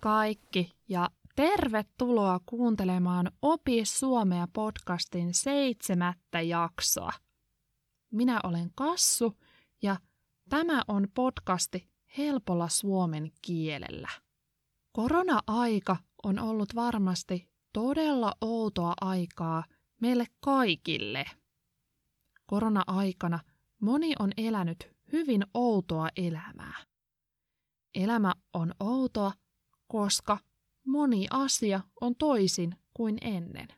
kaikki ja tervetuloa kuuntelemaan Opi Suomea podcastin seitsemättä jaksoa. Minä olen Kassu ja tämä on podcasti helpolla suomen kielellä. Korona-aika on ollut varmasti todella outoa aikaa meille kaikille. Korona-aikana moni on elänyt hyvin outoa elämää. Elämä on outoa, koska moni asia on toisin kuin ennen.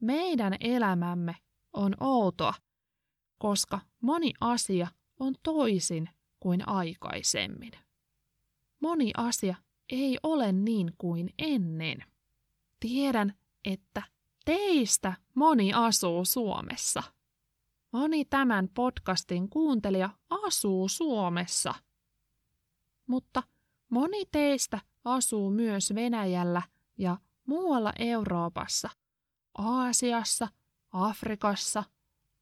Meidän elämämme on outoa, koska moni asia on toisin kuin aikaisemmin. Moni asia ei ole niin kuin ennen. Tiedän, että teistä moni asuu Suomessa. Moni tämän podcastin kuuntelija asuu Suomessa. Mutta moni teistä asuu myös Venäjällä ja muualla Euroopassa, Aasiassa, Afrikassa,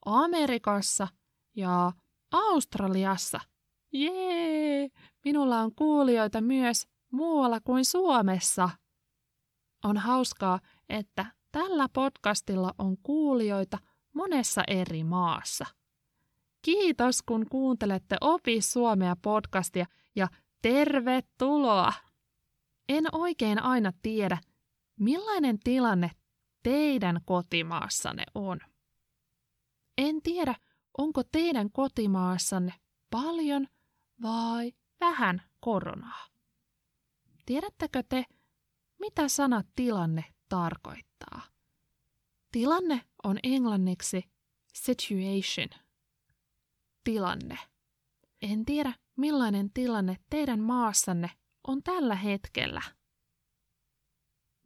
Amerikassa ja Australiassa. Jee! Minulla on kuulijoita myös muualla kuin Suomessa. On hauskaa, että tällä podcastilla on kuulijoita monessa eri maassa. Kiitos, kun kuuntelette Opi Suomea podcastia ja tervetuloa! En oikein aina tiedä, millainen tilanne teidän kotimaassanne on. En tiedä, onko teidän kotimaassanne paljon vai vähän koronaa. Tiedättekö te, mitä sana tilanne tarkoittaa? Tilanne on englanniksi situation. Tilanne. En tiedä, millainen tilanne teidän maassanne on tällä hetkellä.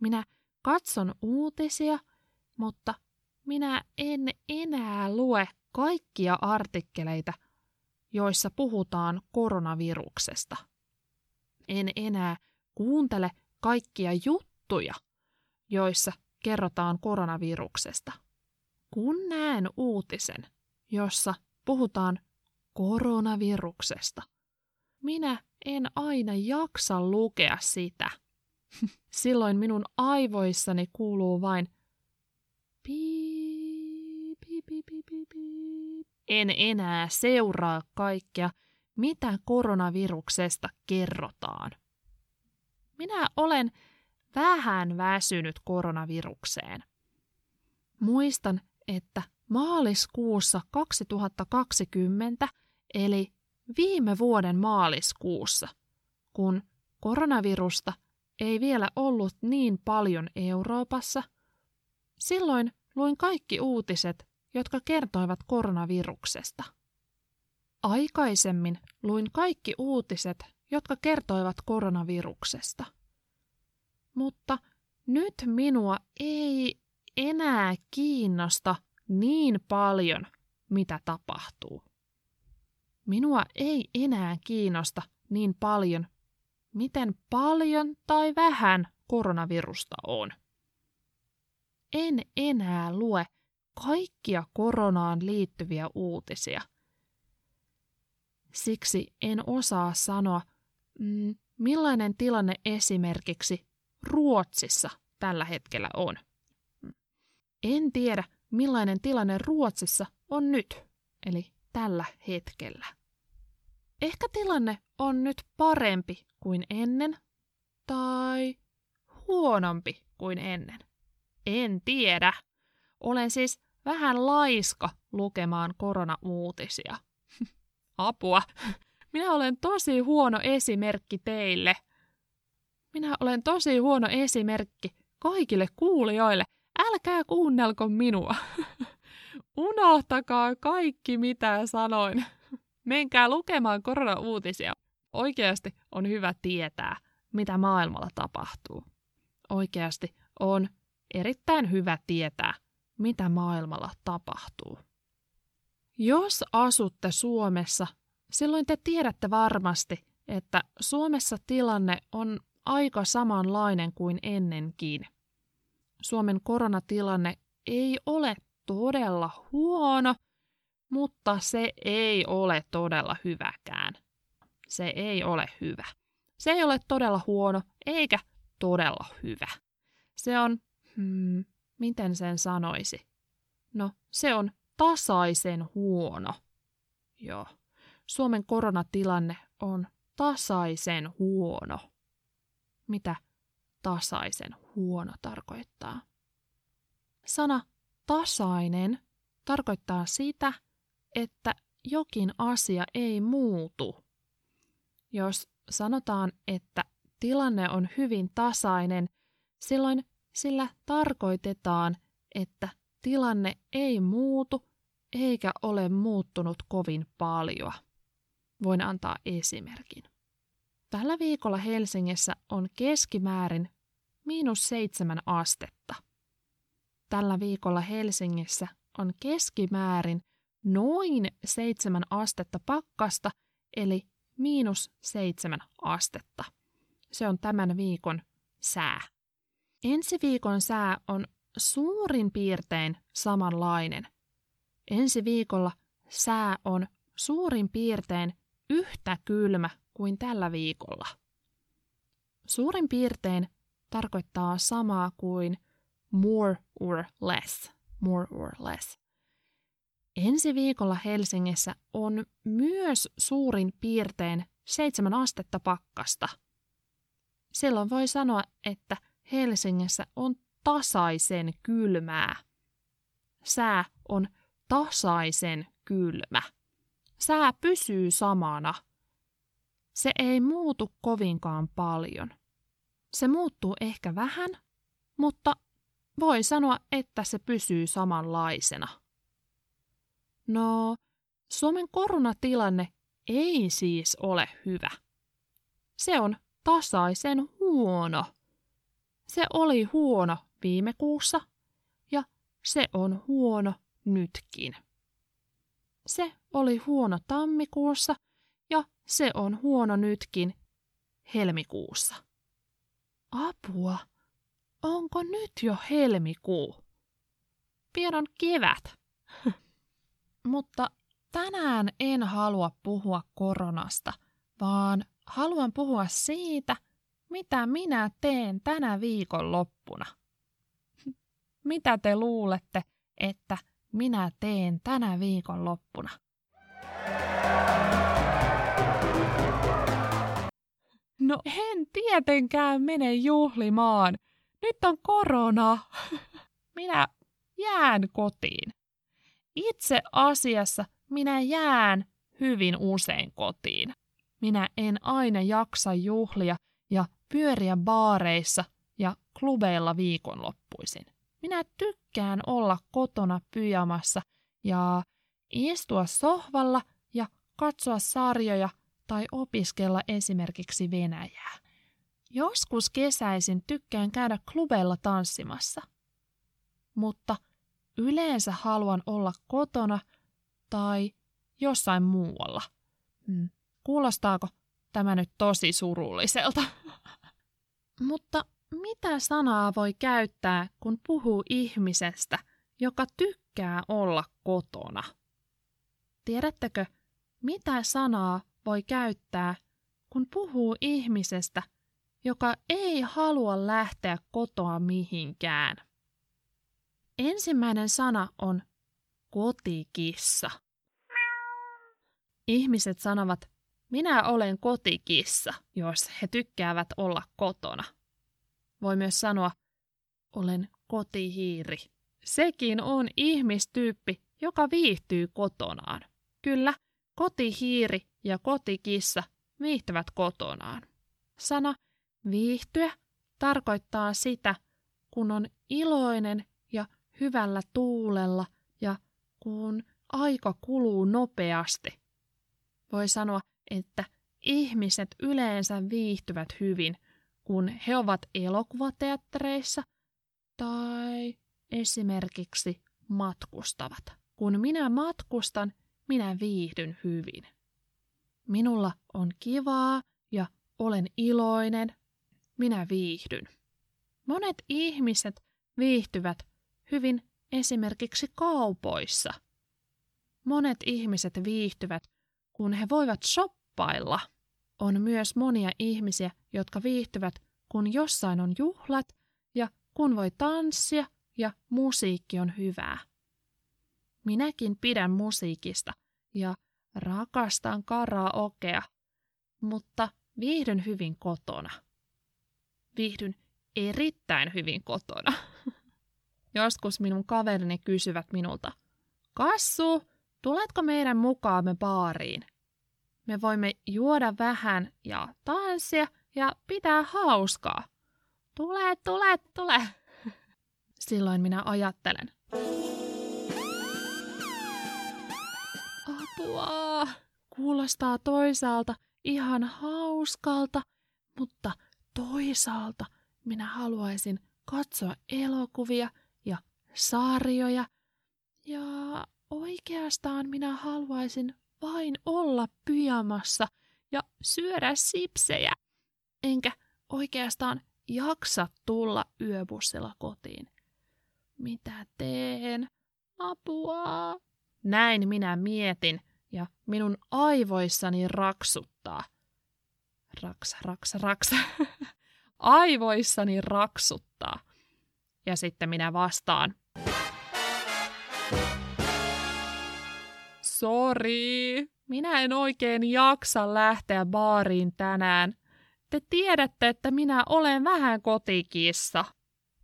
Minä katson uutisia, mutta minä en enää lue kaikkia artikkeleita, joissa puhutaan koronaviruksesta. En enää kuuntele kaikkia juttuja, joissa kerrotaan koronaviruksesta. Kun näen uutisen, jossa puhutaan koronaviruksesta, minä en aina jaksa lukea sitä. Silloin minun aivoissani kuuluu vain piip, piip, piip, piip, piip. En enää seuraa kaikkea, mitä koronaviruksesta kerrotaan. Minä olen vähän väsynyt koronavirukseen. Muistan, että maaliskuussa 2020, eli viime vuoden maaliskuussa, kun koronavirusta ei vielä ollut niin paljon Euroopassa, silloin luin kaikki uutiset, jotka kertoivat koronaviruksesta. Aikaisemmin luin kaikki uutiset, jotka kertoivat koronaviruksesta. Mutta nyt minua ei enää kiinnosta niin paljon, mitä tapahtuu. Minua ei enää kiinnosta niin paljon, miten paljon tai vähän koronavirusta on. En enää lue kaikkia koronaan liittyviä uutisia. Siksi en osaa sanoa, mm, millainen tilanne esimerkiksi Ruotsissa tällä hetkellä on. En tiedä, millainen tilanne Ruotsissa on nyt, eli tällä hetkellä. Ehkä tilanne on nyt parempi kuin ennen tai huonompi kuin ennen. En tiedä. Olen siis vähän laiska lukemaan koronauutisia. Apua. Minä olen tosi huono esimerkki teille. Minä olen tosi huono esimerkki kaikille kuulijoille. Älkää kuunnelko minua. Unohtakaa kaikki, mitä sanoin. Menkää lukemaan korona-uutisia. Oikeasti on hyvä tietää, mitä maailmalla tapahtuu. Oikeasti on erittäin hyvä tietää, mitä maailmalla tapahtuu. Jos asutte Suomessa, silloin te tiedätte varmasti, että Suomessa tilanne on aika samanlainen kuin ennenkin. Suomen koronatilanne ei ole todella huono, mutta se ei ole todella hyväkään. Se ei ole hyvä. Se ei ole todella huono eikä todella hyvä. Se on, hmm, miten sen sanoisi? No, se on tasaisen huono. Joo. Suomen koronatilanne on tasaisen huono. Mitä tasaisen huono tarkoittaa? Sana tasainen tarkoittaa sitä, että jokin asia ei muutu. Jos sanotaan, että tilanne on hyvin tasainen, silloin sillä tarkoitetaan, että tilanne ei muutu eikä ole muuttunut kovin paljon. Voin antaa esimerkin. Tällä viikolla Helsingissä on keskimäärin miinus seitsemän astetta. Tällä viikolla Helsingissä on keskimäärin noin seitsemän astetta pakkasta, eli miinus seitsemän astetta. Se on tämän viikon sää. Ensi viikon sää on suurin piirtein samanlainen. Ensi viikolla sää on suurin piirtein yhtä kylmä kuin tällä viikolla. Suurin piirtein tarkoittaa samaa kuin more or less. More or less. Ensi viikolla Helsingissä on myös suurin piirtein seitsemän astetta pakkasta. Silloin voi sanoa, että Helsingissä on tasaisen kylmää. Sää on tasaisen kylmä. Sää pysyy samana. Se ei muutu kovinkaan paljon. Se muuttuu ehkä vähän, mutta voi sanoa, että se pysyy samanlaisena. No, Suomen koronatilanne ei siis ole hyvä. Se on tasaisen huono. Se oli huono viime kuussa ja se on huono nytkin. Se oli huono tammikuussa ja se on huono nytkin helmikuussa. Apua, onko nyt jo helmikuu? Pian on kevät. Mutta tänään en halua puhua koronasta, vaan haluan puhua siitä, mitä minä teen tänä viikon loppuna. Mitä te luulette, että minä teen tänä viikon loppuna? No en tietenkään mene juhlimaan. Nyt on korona. Minä jään kotiin. Itse asiassa minä jään hyvin usein kotiin. Minä en aina jaksa juhlia ja pyöriä baareissa ja klubeilla viikonloppuisin. Minä tykkään olla kotona pyjamassa ja istua sohvalla ja katsoa sarjoja tai opiskella esimerkiksi Venäjää. Joskus kesäisin tykkään käydä klubeilla tanssimassa. Mutta yleensä haluan olla kotona tai jossain muualla. Hmm. Kuulostaako tämä nyt tosi surulliselta? Mutta mitä sanaa voi käyttää, kun puhuu ihmisestä, joka tykkää olla kotona? Tiedättekö, mitä sanaa voi käyttää, kun puhuu ihmisestä, joka ei halua lähteä kotoa mihinkään? Ensimmäinen sana on kotikissa. Ihmiset sanovat, minä olen kotikissa, jos he tykkäävät olla kotona. Voi myös sanoa, olen kotihiiri. Sekin on ihmistyyppi, joka viihtyy kotonaan. Kyllä, kotihiiri ja kotikissa viihtyvät kotonaan. Sana viihtyä tarkoittaa sitä, kun on iloinen ja hyvällä tuulella ja kun aika kuluu nopeasti. Voi sanoa, että ihmiset yleensä viihtyvät hyvin, kun he ovat elokuvateattereissa tai esimerkiksi matkustavat. Kun minä matkustan, minä viihdyn hyvin. Minulla on kivaa ja olen iloinen. Minä viihdyn. Monet ihmiset viihtyvät hyvin esimerkiksi kaupoissa. Monet ihmiset viihtyvät, kun he voivat shoppailla. on myös monia ihmisiä, jotka viihtyvät, kun jossain on juhlat ja kun voi tanssia ja musiikki on hyvää. Minäkin pidän musiikista ja rakastan karaokea, mutta viihdyn hyvin kotona. Viihdyn erittäin hyvin kotona. Joskus minun kaverini kysyvät minulta, Kassu, tuletko meidän mukaamme baariin? Me voimme juoda vähän ja tanssia ja pitää hauskaa. Tule, tule, tule. Silloin minä ajattelen. Apua! Kuulostaa toisaalta ihan hauskalta, mutta toisaalta minä haluaisin katsoa elokuvia ja sarjoja. Ja oikeastaan minä haluaisin vain olla pyjamassa ja syödä sipsejä. Enkä oikeastaan jaksa tulla yöbussilla kotiin. Mitä teen? Apua! Näin minä mietin ja minun aivoissani raksuttaa. Raks, raks, raks. aivoissani raksuttaa. Ja sitten minä vastaan. Sori, minä en oikein jaksa lähteä baariin tänään. Te tiedätte, että minä olen vähän kotikissa.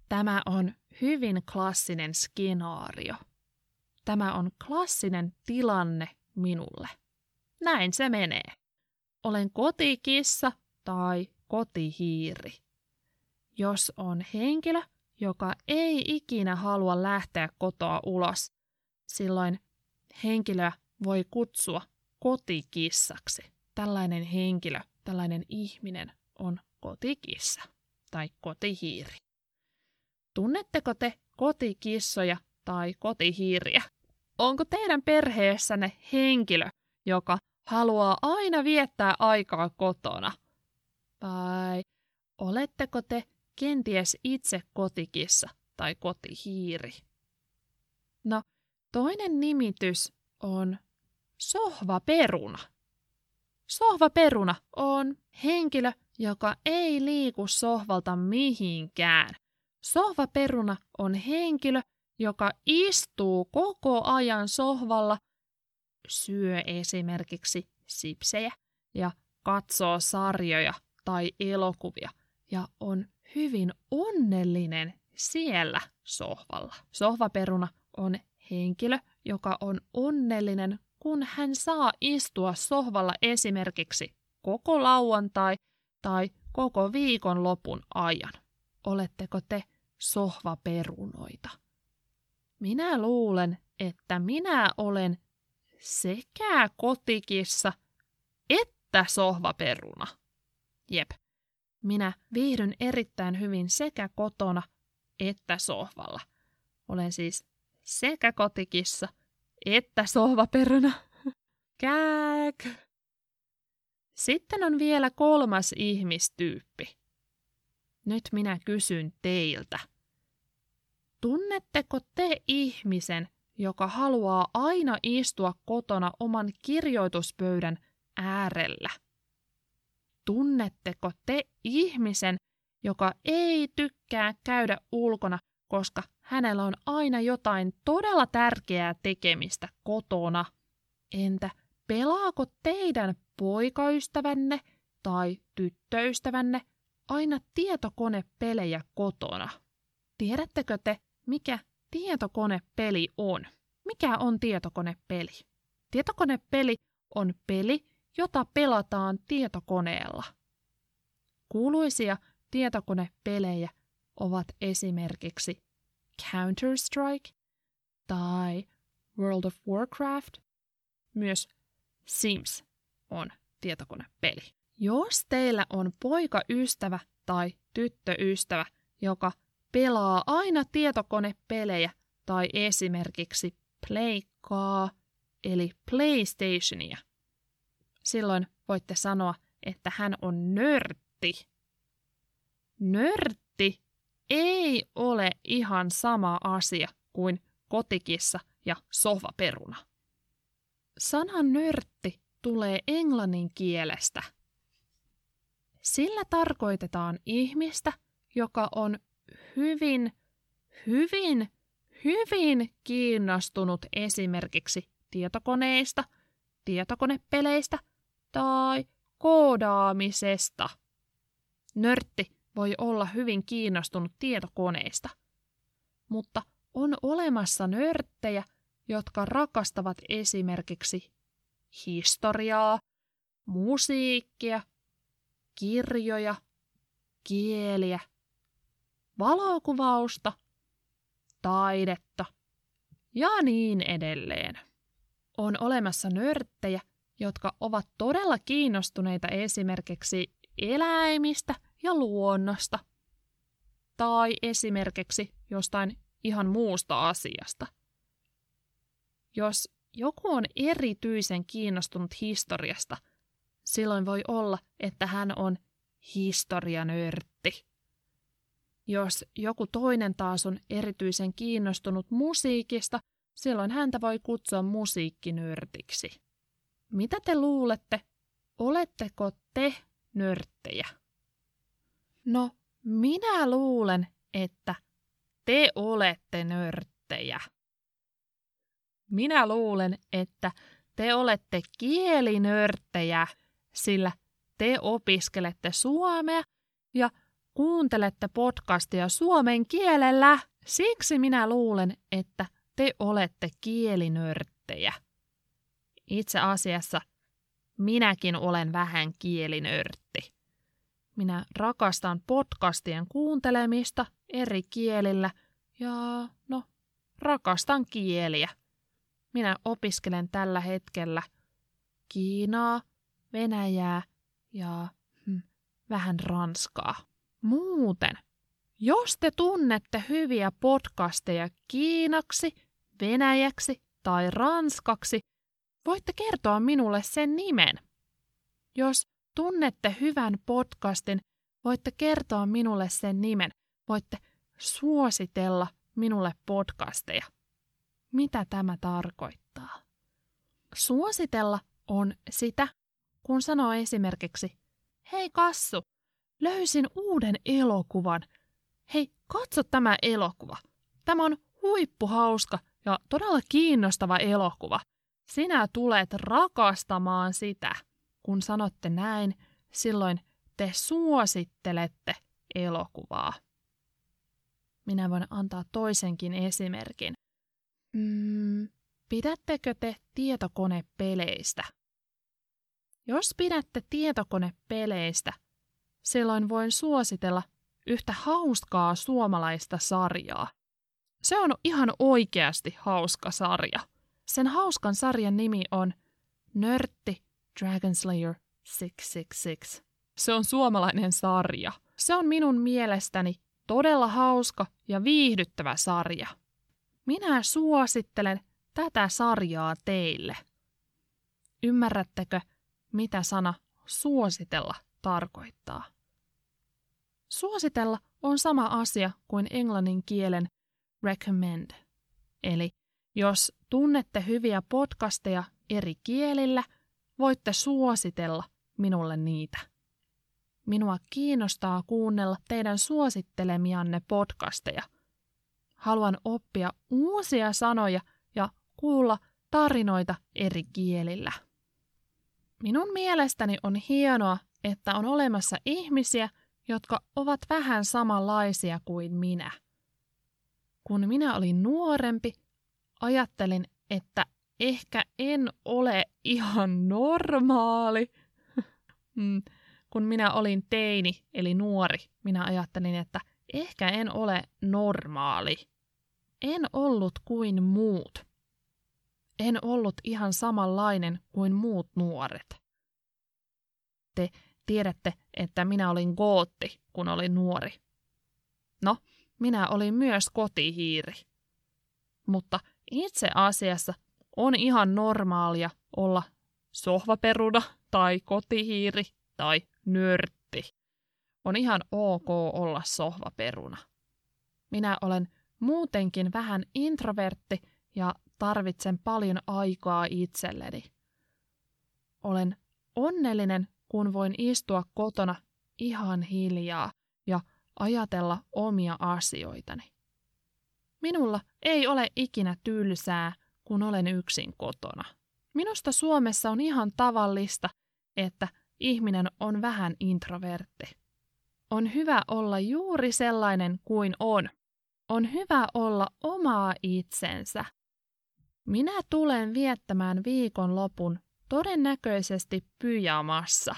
Tämä on hyvin klassinen skenaario. Tämä on klassinen tilanne minulle. Näin se menee. Olen kotikissa tai kotihiiri. Jos on henkilö, joka ei ikinä halua lähteä kotoa ulos, silloin henkilöä voi kutsua kotikissaksi. Tällainen henkilö, tällainen ihminen on kotikissa tai kotihiiri. Tunnetteko te kotikissoja tai kotihiiriä? Onko teidän perheessänne henkilö, joka haluaa aina viettää aikaa kotona? Vai oletteko te kenties itse kotikissa tai kotihiiri? No, toinen nimitys on sohvaperuna. Sohvaperuna on henkilö, joka ei liiku sohvalta mihinkään. Sohvaperuna on henkilö, joka istuu koko ajan sohvalla, syö esimerkiksi sipsejä ja katsoo sarjoja tai elokuvia ja on hyvin onnellinen siellä sohvalla. Sohvaperuna on henkilö, joka on onnellinen, kun hän saa istua sohvalla esimerkiksi koko lauantai tai koko viikon lopun ajan. Oletteko te sohvaperunoita? Minä luulen, että minä olen sekä kotikissa että sohvaperuna. Jep, minä viihdyn erittäin hyvin sekä kotona että sohvalla. Olen siis sekä kotikissa että sohvaperuna. Kääk! Sitten on vielä kolmas ihmistyyppi. Nyt minä kysyn teiltä. Tunnetteko te ihmisen, joka haluaa aina istua kotona oman kirjoituspöydän äärellä? Tunnetteko te ihmisen, joka ei tykkää käydä ulkona, koska hänellä on aina jotain todella tärkeää tekemistä kotona? Entä pelaako teidän poikaystävänne tai tyttöystävänne aina tietokonepelejä kotona? Tiedättekö te, mikä tietokonepeli on? Mikä on tietokonepeli? Tietokonepeli on peli, jota pelataan tietokoneella. Kuuluisia tietokonepelejä ovat esimerkiksi Counter-Strike tai World of Warcraft. Myös Sims on tietokonepeli. Jos teillä on poikaystävä tai tyttöystävä, joka pelaa aina tietokonepelejä tai esimerkiksi pleikkaa eli PlayStationia, silloin voitte sanoa, että hän on nörtti. Nörtti ei ole ihan sama asia kuin kotikissa ja sohvaperuna. Sana nörtti tulee englannin kielestä. Sillä tarkoitetaan ihmistä, joka on hyvin, hyvin, hyvin kiinnostunut esimerkiksi tietokoneista, tietokonepeleistä tai koodaamisesta. Nörtti voi olla hyvin kiinnostunut tietokoneista, mutta on olemassa nörttejä, jotka rakastavat esimerkiksi historiaa, musiikkia, kirjoja, kieliä, valokuvausta, taidetta ja niin edelleen. On olemassa nörttejä, jotka ovat todella kiinnostuneita esimerkiksi eläimistä ja luonnosta, tai esimerkiksi jostain ihan muusta asiasta. Jos joku on erityisen kiinnostunut historiasta, silloin voi olla, että hän on historianörtti. Jos joku toinen taas on erityisen kiinnostunut musiikista, silloin häntä voi kutsua musiikkinörtiksi. Mitä te luulette? Oletteko te nörttejä? No, minä luulen, että te olette nörttejä. Minä luulen, että te olette kielinörttejä, sillä te opiskelette suomea ja kuuntelette podcastia suomen kielellä. Siksi minä luulen, että te olette kielinörttejä. Itse asiassa minäkin olen vähän kielinörtti. Minä rakastan podcastien kuuntelemista eri kielillä ja no, rakastan kieliä. Minä opiskelen tällä hetkellä Kiinaa, Venäjää ja hm, vähän Ranskaa. Muuten, jos te tunnette hyviä podcasteja kiinaksi, venäjäksi tai ranskaksi, voitte kertoa minulle sen nimen. Jos tunnette hyvän podcastin, voitte kertoa minulle sen nimen. Voitte suositella minulle podcasteja. Mitä tämä tarkoittaa? Suositella on sitä, kun sanoo esimerkiksi, hei Kassu, löysin uuden elokuvan. Hei, katso tämä elokuva. Tämä on huippuhauska ja todella kiinnostava elokuva. Sinä tulet rakastamaan sitä. Kun sanotte näin, silloin te suosittelette elokuvaa. Minä voin antaa toisenkin esimerkin. Mm, pidättekö te tietokonepeleistä? Jos pidätte tietokonepeleistä, silloin voin suositella yhtä hauskaa suomalaista sarjaa. Se on ihan oikeasti hauska sarja. Sen hauskan sarjan nimi on Nörtti Dragon Slayer 666. Se on suomalainen sarja. Se on minun mielestäni todella hauska ja viihdyttävä sarja. Minä suosittelen tätä sarjaa teille. Ymmärrättekö, mitä sana suositella tarkoittaa? Suositella on sama asia kuin englannin kielen recommend. Eli jos tunnette hyviä podcasteja eri kielillä, voitte suositella minulle niitä. Minua kiinnostaa kuunnella teidän suosittelemianne podcasteja. Haluan oppia uusia sanoja ja kuulla tarinoita eri kielillä. Minun mielestäni on hienoa, että on olemassa ihmisiä, jotka ovat vähän samanlaisia kuin minä. Kun minä olin nuorempi, ajattelin, että ehkä en ole ihan normaali. Mm, kun minä olin teini, eli nuori, minä ajattelin, että ehkä en ole normaali. En ollut kuin muut. En ollut ihan samanlainen kuin muut nuoret. Te tiedätte, että minä olin gootti, kun olin nuori. No, minä olin myös kotihiiri. Mutta itse asiassa on ihan normaalia olla sohvaperuna tai kotihiiri tai nörtti. On ihan ok olla sohvaperuna. Minä olen muutenkin vähän introvertti ja tarvitsen paljon aikaa itselleni. Olen onnellinen, kun voin istua kotona ihan hiljaa ja ajatella omia asioitani. Minulla ei ole ikinä tylsää, kun olen yksin kotona. Minusta Suomessa on ihan tavallista, että ihminen on vähän introvertti. On hyvä olla juuri sellainen kuin on. On hyvä olla omaa itsensä. Minä tulen viettämään viikonlopun todennäköisesti pyjamassa.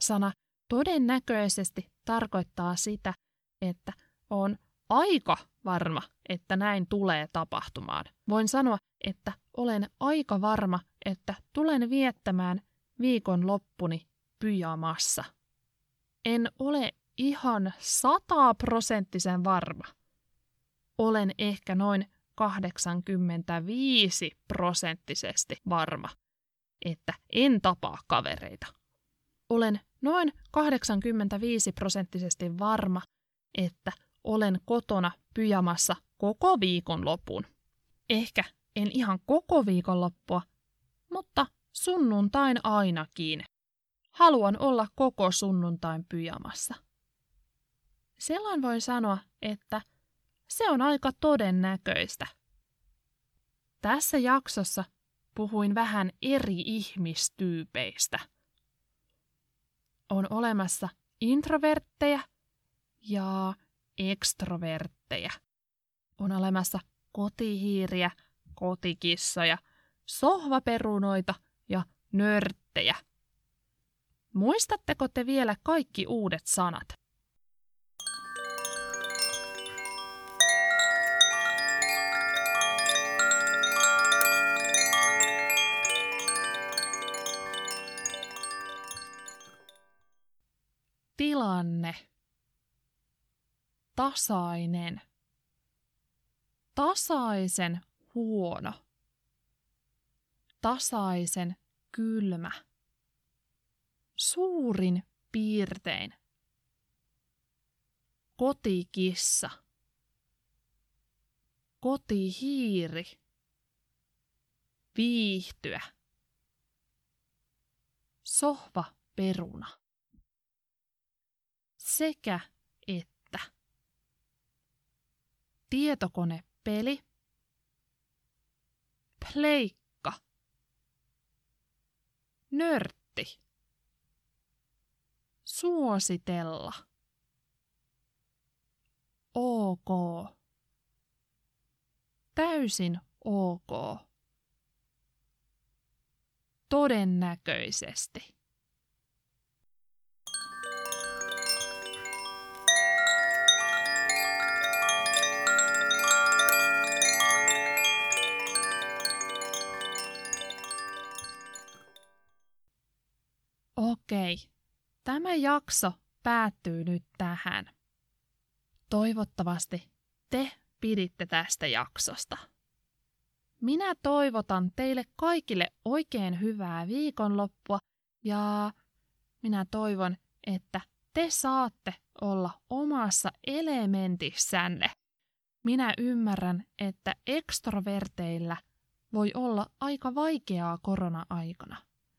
Sana todennäköisesti tarkoittaa sitä, että on aika varma, että näin tulee tapahtumaan. Voin sanoa, että olen aika varma, että tulen viettämään viikonloppuni pyjamassa. En ole ihan sataprosenttisen varma. Olen ehkä noin 85 prosenttisesti varma, että en tapaa kavereita. Olen noin 85 prosenttisesti varma, että olen kotona pyjamassa koko viikonlopun. Ehkä en ihan koko viikonloppua, mutta sunnuntain ainakin. Haluan olla koko sunnuntain pyjamassa. Silloin voi sanoa, että se on aika todennäköistä. Tässä jaksossa puhuin vähän eri ihmistyypeistä. On olemassa introvertteja ja ekstrovertteja. On olemassa kotihiiriä, kotikissoja, sohvaperunoita ja nörttejä. Muistatteko te vielä kaikki uudet sanat? tilanne, tasainen, tasaisen huono, tasaisen kylmä, suurin piirtein, kotikissa, kotihiiri, viihtyä, sohva peruna sekä että. Tietokonepeli, pleikka, nörtti, suositella, ok, täysin ok, todennäköisesti. Okei, tämä jakso päättyy nyt tähän. Toivottavasti te piditte tästä jaksosta. Minä toivotan teille kaikille oikein hyvää viikonloppua ja minä toivon, että te saatte olla omassa elementissänne. Minä ymmärrän, että ekstroverteillä voi olla aika vaikeaa korona-aikana,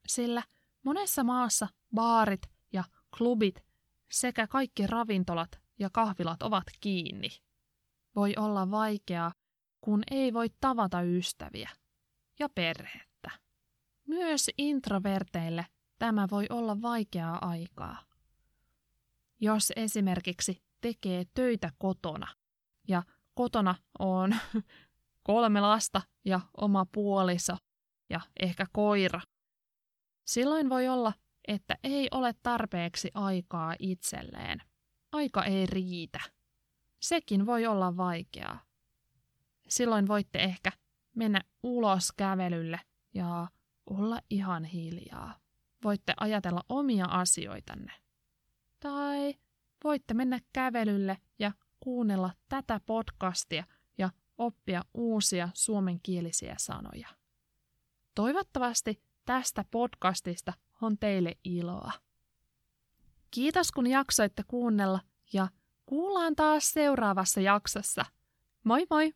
sillä – Monessa maassa baarit ja klubit sekä kaikki ravintolat ja kahvilat ovat kiinni. Voi olla vaikeaa, kun ei voi tavata ystäviä ja perhettä. Myös introverteille tämä voi olla vaikeaa aikaa. Jos esimerkiksi tekee töitä kotona ja kotona on kolme lasta ja oma puoliso ja ehkä koira, Silloin voi olla, että ei ole tarpeeksi aikaa itselleen. Aika ei riitä. Sekin voi olla vaikeaa. Silloin voitte ehkä mennä ulos kävelylle ja olla ihan hiljaa. Voitte ajatella omia asioitanne. Tai voitte mennä kävelylle ja kuunnella tätä podcastia ja oppia uusia suomenkielisiä sanoja. Toivottavasti tästä podcastista on teille iloa. Kiitos kun jaksoitte kuunnella ja kuullaan taas seuraavassa jaksossa. Moi moi!